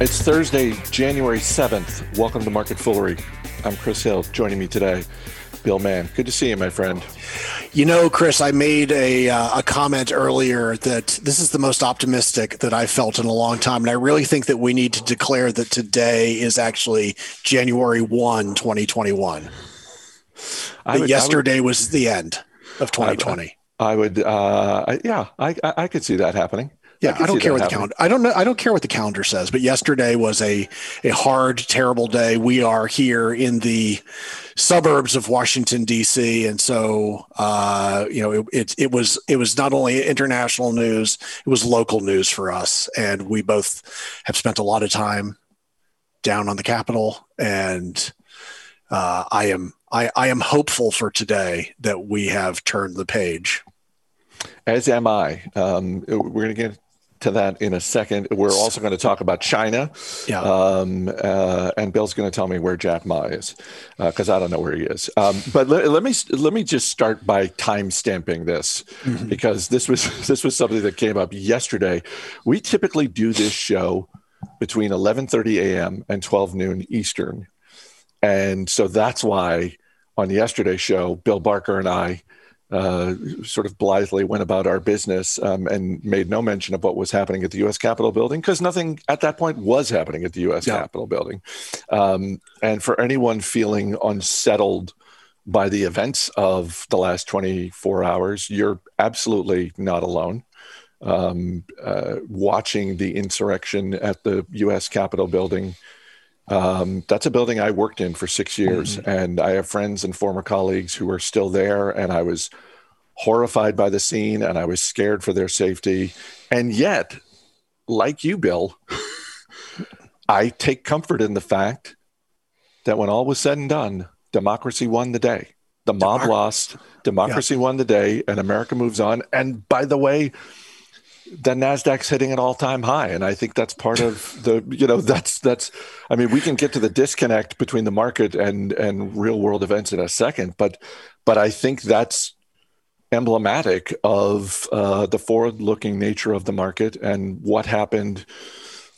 It's Thursday, January 7th. Welcome to Market Foolery. I'm Chris Hill. Joining me today, Bill Mann. Good to see you, my friend. You know, Chris, I made a, uh, a comment earlier that this is the most optimistic that I felt in a long time. And I really think that we need to declare that today is actually January 1, 2021. Would, yesterday would, was the end of 2020. I, I would, uh, yeah, I, I could see that happening. Yeah, I, I don't care what the calendar. I don't know. I don't care what the calendar says. But yesterday was a a hard, terrible day. We are here in the suburbs of Washington D.C., and so uh, you know it, it, it was it was not only international news, it was local news for us, and we both have spent a lot of time down on the Capitol, and uh, I am I, I am hopeful for today that we have turned the page. As am I. Um, we're going to get to that in a second. We're also going to talk about China. Yeah. Um, uh, and Bill's going to tell me where Jack Ma is because uh, I don't know where he is. Um, but let, let, me let me just start by time stamping this mm-hmm. because this was this was something that came up yesterday. We typically do this show between 11:30 a.m. and 12 noon Eastern, and so that's why on yesterday's show, Bill Barker and I uh, sort of blithely went about our business um, and made no mention of what was happening at the U.S. Capitol building because nothing at that point was happening at the U.S. Yeah. Capitol building. Um, and for anyone feeling unsettled by the events of the last 24 hours, you're absolutely not alone. Um, uh, watching the insurrection at the U.S. Capitol building. Um, that's a building I worked in for six years, mm-hmm. and I have friends and former colleagues who are still there. And I was horrified by the scene, and I was scared for their safety. And yet, like you, Bill, I take comfort in the fact that when all was said and done, democracy won the day. The mob Democ- lost, democracy yeah. won the day, and America moves on. And by the way, the Nasdaq's hitting an all-time high, and I think that's part of the you know that's that's. I mean, we can get to the disconnect between the market and and real-world events in a second, but but I think that's emblematic of uh, the forward-looking nature of the market and what happened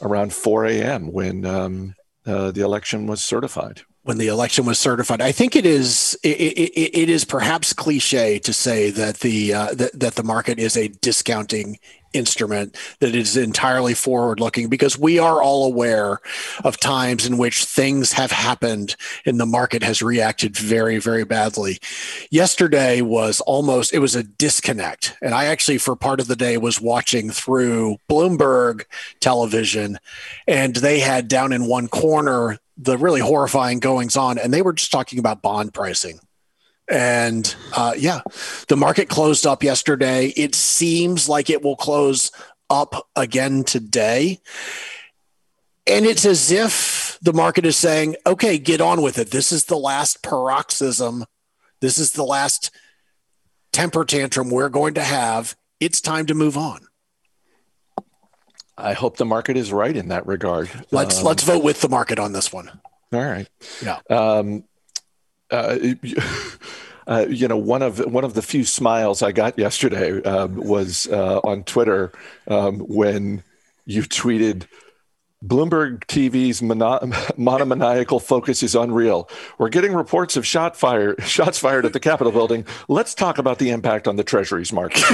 around 4 a.m. when um, uh, the election was certified when the election was certified. I think it is it, it, it is perhaps cliche to say that the uh, that, that the market is a discounting instrument that is entirely forward looking because we are all aware of times in which things have happened and the market has reacted very very badly yesterday was almost it was a disconnect and i actually for part of the day was watching through bloomberg television and they had down in one corner the really horrifying goings on, and they were just talking about bond pricing. And uh, yeah, the market closed up yesterday. It seems like it will close up again today. And it's as if the market is saying, okay, get on with it. This is the last paroxysm. This is the last temper tantrum we're going to have. It's time to move on. I hope the market is right in that regard. Let's um, let's vote with the market on this one. All right. Yeah. Um, uh, uh, you know, one of one of the few smiles I got yesterday um, was uh, on Twitter um, when you tweeted. Bloomberg TV's mono- monomaniacal focus is unreal. We're getting reports of shot fire, shots fired at the Capitol building. Let's talk about the impact on the Treasuries market.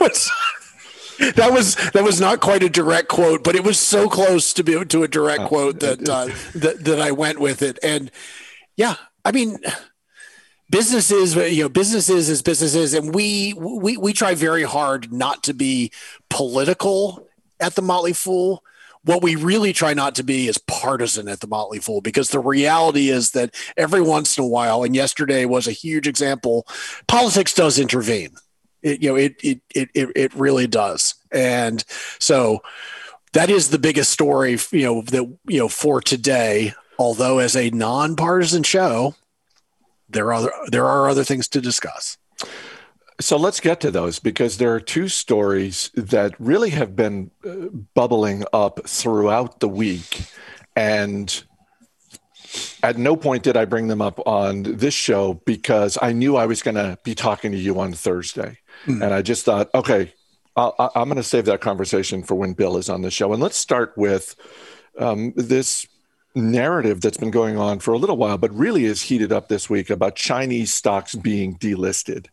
was that was that was not quite a direct quote, but it was so close to be to a direct uh, quote that uh, that that I went with it. And yeah, I mean, businesses, you know, businesses is businesses, and we we we try very hard not to be political at the Motley Fool. What we really try not to be is partisan at the Motley Fool because the reality is that every once in a while, and yesterday was a huge example, politics does intervene it, you know, it, it, it, it really does. And so that is the biggest story, you know, that, you know, for today, although as a nonpartisan show, there are, there are other things to discuss. So let's get to those because there are two stories that really have been uh, bubbling up throughout the week. And at no point did I bring them up on this show because I knew I was going to be talking to you on Thursday. Mm. And I just thought, okay, i am going to save that conversation for when Bill is on the show, and let's start with um, this narrative that's been going on for a little while, but really is heated up this week about Chinese stocks being delisted.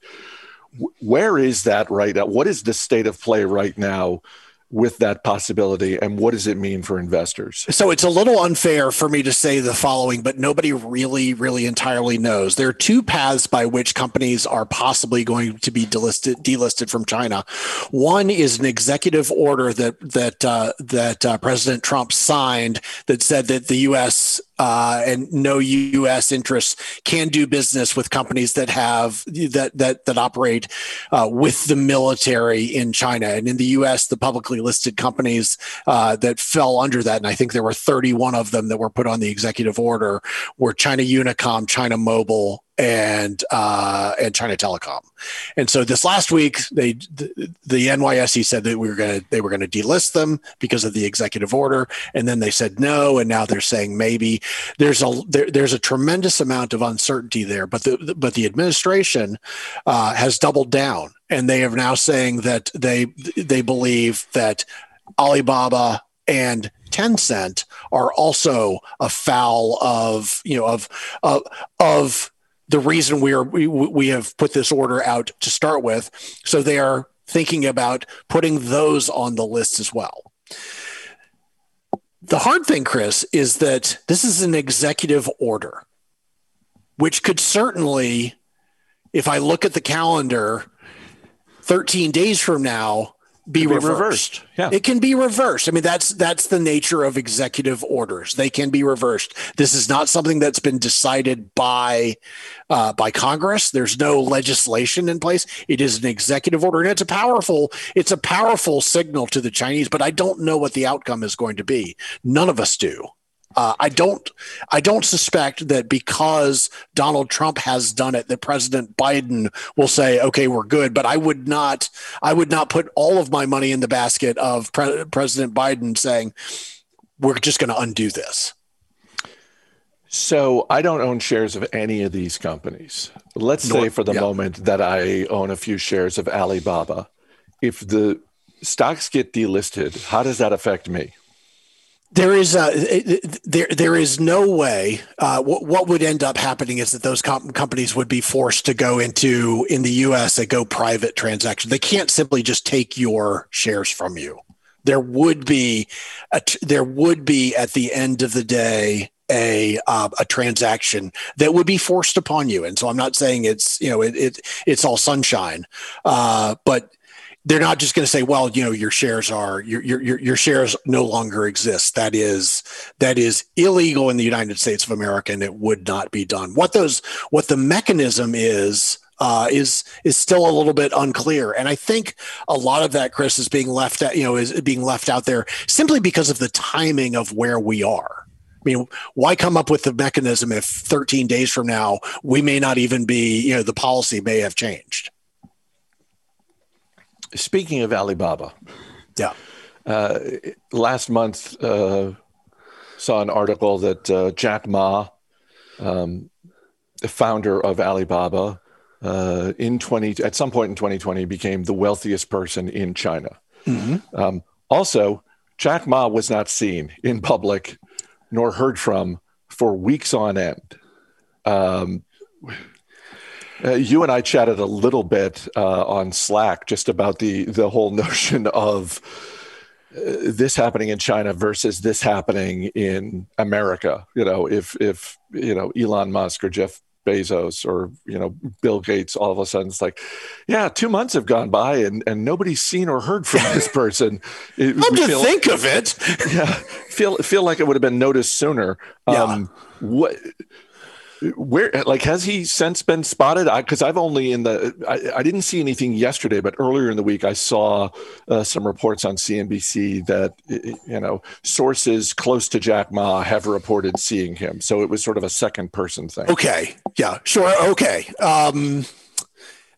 Where is that right now? What is the state of play right now with that possibility and what does it mean for investors? So it's a little unfair for me to say the following but nobody really really entirely knows. There are two paths by which companies are possibly going to be delisted delisted from china. One is an executive order that that uh, that uh, president trump signed that said that the us uh, and no U.S. interests can do business with companies that have that that that operate uh, with the military in China. And in the U.S., the publicly listed companies uh, that fell under that, and I think there were 31 of them that were put on the executive order, were China Unicom, China Mobile, and uh, and China Telecom. And so this last week, they the, the NYSE said that we were going to they were going to delist them because of the executive order, and then they said no, and now they're saying maybe. There's a there, there's a tremendous amount of uncertainty there, but the but the administration uh, has doubled down, and they are now saying that they they believe that Alibaba and Tencent are also a foul of you know of of of the reason we are we, we have put this order out to start with. So they are thinking about putting those on the list as well. The hard thing, Chris, is that this is an executive order, which could certainly, if I look at the calendar, 13 days from now, be, be reversed. reversed. Yeah. It can be reversed. I mean, that's that's the nature of executive orders. They can be reversed. This is not something that's been decided by uh, by Congress. There's no legislation in place. It is an executive order, and it's a powerful it's a powerful signal to the Chinese. But I don't know what the outcome is going to be. None of us do. Uh, I don't I don't suspect that because Donald Trump has done it that President Biden will say okay we're good but I would not I would not put all of my money in the basket of Pre- President Biden saying we're just going to undo this. So I don't own shares of any of these companies. Let's Nor, say for the yeah. moment that I own a few shares of Alibaba. If the stocks get delisted, how does that affect me? There is a, there there is no way. Uh, what, what would end up happening is that those com- companies would be forced to go into in the U.S. a go private transaction. They can't simply just take your shares from you. There would be a, there would be at the end of the day a uh, a transaction that would be forced upon you. And so I'm not saying it's you know it, it it's all sunshine, uh, but they're not just going to say, well, you know, your shares are your, your your shares no longer exist. That is that is illegal in the United States of America, and it would not be done. What those what the mechanism is uh, is is still a little bit unclear, and I think a lot of that, Chris, is being left out. You know, is being left out there simply because of the timing of where we are. I mean, why come up with the mechanism if 13 days from now we may not even be, you know, the policy may have changed? Speaking of Alibaba, yeah. Uh, last month, uh, saw an article that uh, Jack Ma, um, the founder of Alibaba, uh, in 20 at some point in 2020 became the wealthiest person in China. Mm-hmm. Um, also, Jack Ma was not seen in public nor heard from for weeks on end. Um, uh, you and I chatted a little bit uh, on Slack just about the the whole notion of uh, this happening in China versus this happening in America. You know, if if you know Elon Musk or Jeff Bezos or you know Bill Gates, all of a sudden it's like, yeah, two months have gone by and and nobody's seen or heard from this person. It, Come to feel, think of it, yeah, feel feel like it would have been noticed sooner. Yeah. Um, what where like has he since been spotted? Because i've only in the I, I, didn't see anything yesterday but earlier in the week i saw uh, some reports on cnbc that you know sources close to jack ma have reported seeing him. So it was sort of a second person thing. Okay. Yeah. Sure. Okay. Um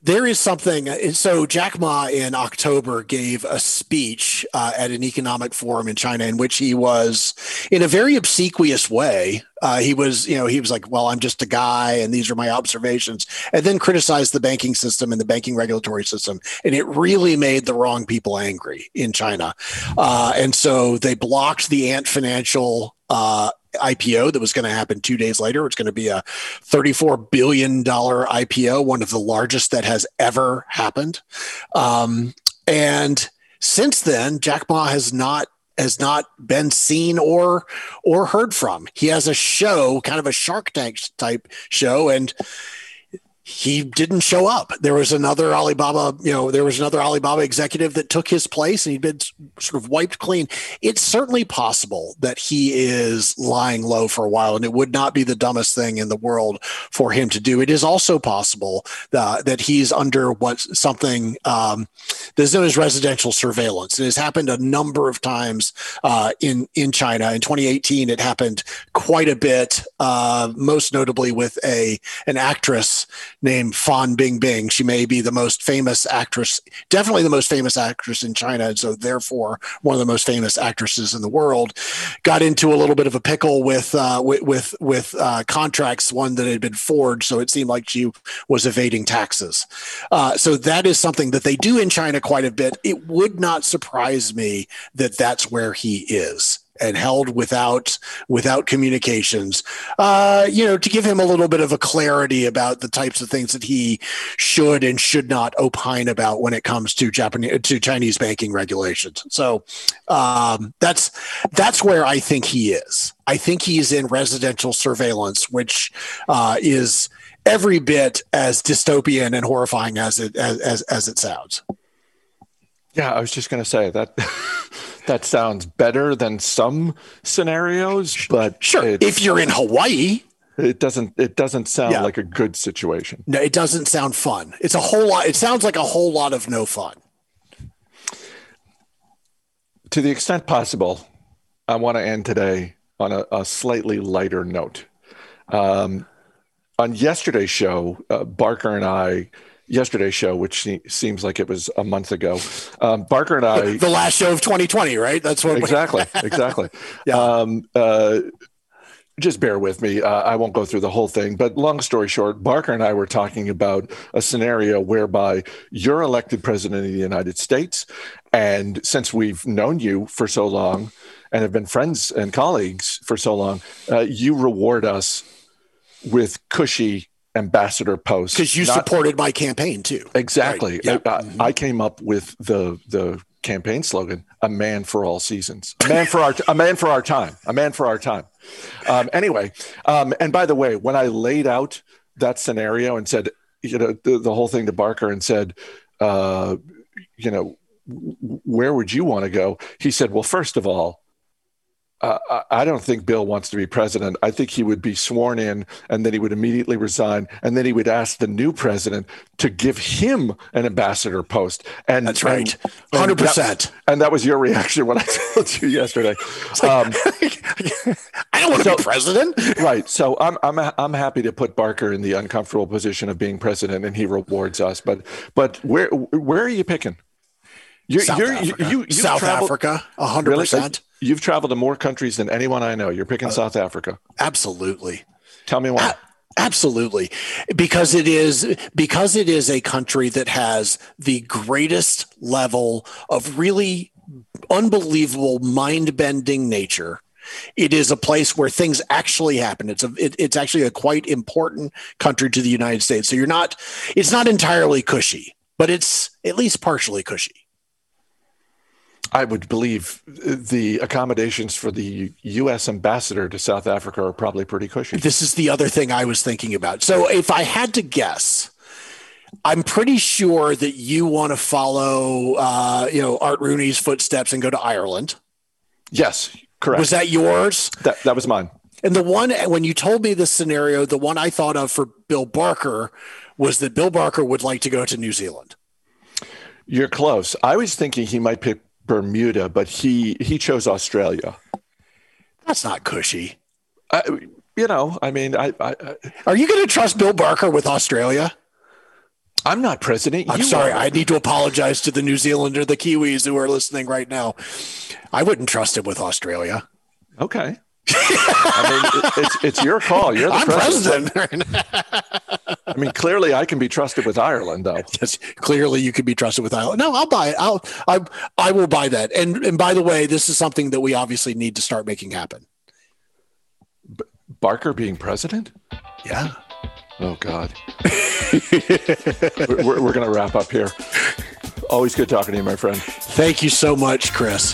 There is something. So Jack Ma in October gave a speech uh, at an economic forum in China in which he was, in a very obsequious way, uh, he was, you know, he was like, "Well, I'm just a guy, and these are my observations," and then criticized the banking system and the banking regulatory system, and it really made the wrong people angry in China, uh, and so they blocked the Ant Financial uh, IPO that was going to happen two days later. It's going to be a $34 billion IPO, one of the largest that has ever happened. Um, and since then, Jack Ma has not has not been seen or or heard from. He has a show, kind of a Shark Tank type show, and he didn't show up. There was another Alibaba, you know, there was another Alibaba executive that took his place and he'd been sort of wiped clean. It's certainly possible that he is lying low for a while and it would not be the dumbest thing in the world for him to do. It is also possible uh, that he's under what something um, that's known as residential surveillance. It has happened a number of times uh, in, in China. In 2018, it happened quite a bit, uh, most notably with a, an actress named Fan Bingbing. She may be the most famous actress, definitely the most famous actress in China, and so therefore one of the most famous actresses in the world. Got into a little bit of a pickle with uh, with with, with uh, contracts, one that had been forged, so it seemed like she was evading taxes. Uh, so that is something that they do in China quite a bit. It would not surprise me that that's where he is and held without without communications uh, you know to give him a little bit of a clarity about the types of things that he should and should not opine about when it comes to Japanese to Chinese banking regulations. So um, that's that's where I think he is. I think he's in residential surveillance which uh, is every bit as dystopian and horrifying as it as, as, as it sounds. Yeah I was just going to say that that sounds better than some scenarios, but sure, if you're in Hawaii, it doesn't it doesn't sound yeah. like a good situation. No, it doesn't sound fun. It's a whole lot. It sounds like a whole lot of no fun. To the extent possible, I want to end today on a, a slightly lighter note. Um, on yesterday's show, uh, Barker and I yesterday's show, which seems like it was a month ago. Um, Barker and I, the last show of 2020, right? That's what exactly, exactly. yeah. Um, uh, just bear with me. Uh, I won't go through the whole thing, but long story short, Barker and I were talking about a scenario whereby you're elected president of the United States. And since we've known you for so long and have been friends and colleagues for so long, uh, you reward us with cushy ambassador post because you Not, supported my campaign too. Exactly. Right. Yep. I, mm-hmm. I, came up with the the campaign slogan: "A man for all seasons, a man for our a man for our time, a man for our time." Um, anyway, um, and by the way, when I laid out that scenario and said, you know, the, the whole thing to Barker and said, uh, you know, where would you want to go? He said, well, first of all, uh, I don't think Bill wants to be president. I think he would be sworn in and then he would immediately resign. And then he would ask the new president to give him an ambassador post. And that's right. And, 100%. That, and that was your reaction when I told you yesterday. Um, I don't want to so, be president. right. So I'm, I'm, I'm happy to put Barker in the uncomfortable position of being president and he rewards us. But, but where, where are you picking? You're, South you're, Africa. You, you, South traveled, Africa, 100%. Really? You've traveled to more countries than anyone I know. You're picking uh, South Africa. Absolutely. Tell me why. A- absolutely. Because it is because it is a country that has the greatest level of really unbelievable mind-bending nature. It is a place where things actually happen. It's a it, it's actually a quite important country to the United States. So you're not it's not entirely cushy, but it's at least partially cushy. I would believe the accommodations for the U.S. ambassador to South Africa are probably pretty cushy. This is the other thing I was thinking about. So, if I had to guess, I'm pretty sure that you want to follow, uh, you know, Art Rooney's footsteps and go to Ireland. Yes, correct. Was that yours? That that was mine. And the one when you told me this scenario, the one I thought of for Bill Barker was that Bill Barker would like to go to New Zealand. You're close. I was thinking he might pick Bermuda, but he he chose Australia. That's not cushy. I, you know, I mean, I, I, I are you going to trust Bill Barker with Australia? I'm not president. I'm You sorry. are. I need to apologize to the New Zealander, the Kiwis who are listening right now. I wouldn't trust him with Australia. Okay. I mean, it's it's your call. You're the I'm president. president. I mean, clearly, I can be trusted with Ireland, though. yes, clearly you could be trusted with Ireland. No, I'll buy it. I'll I I will buy that. And and by the way, this is something that we obviously need to start making happen. Barker being president? Yeah. Oh God. we're we're, we're going to wrap up here. Always good talking to you, my friend. Thank you so much, Chris.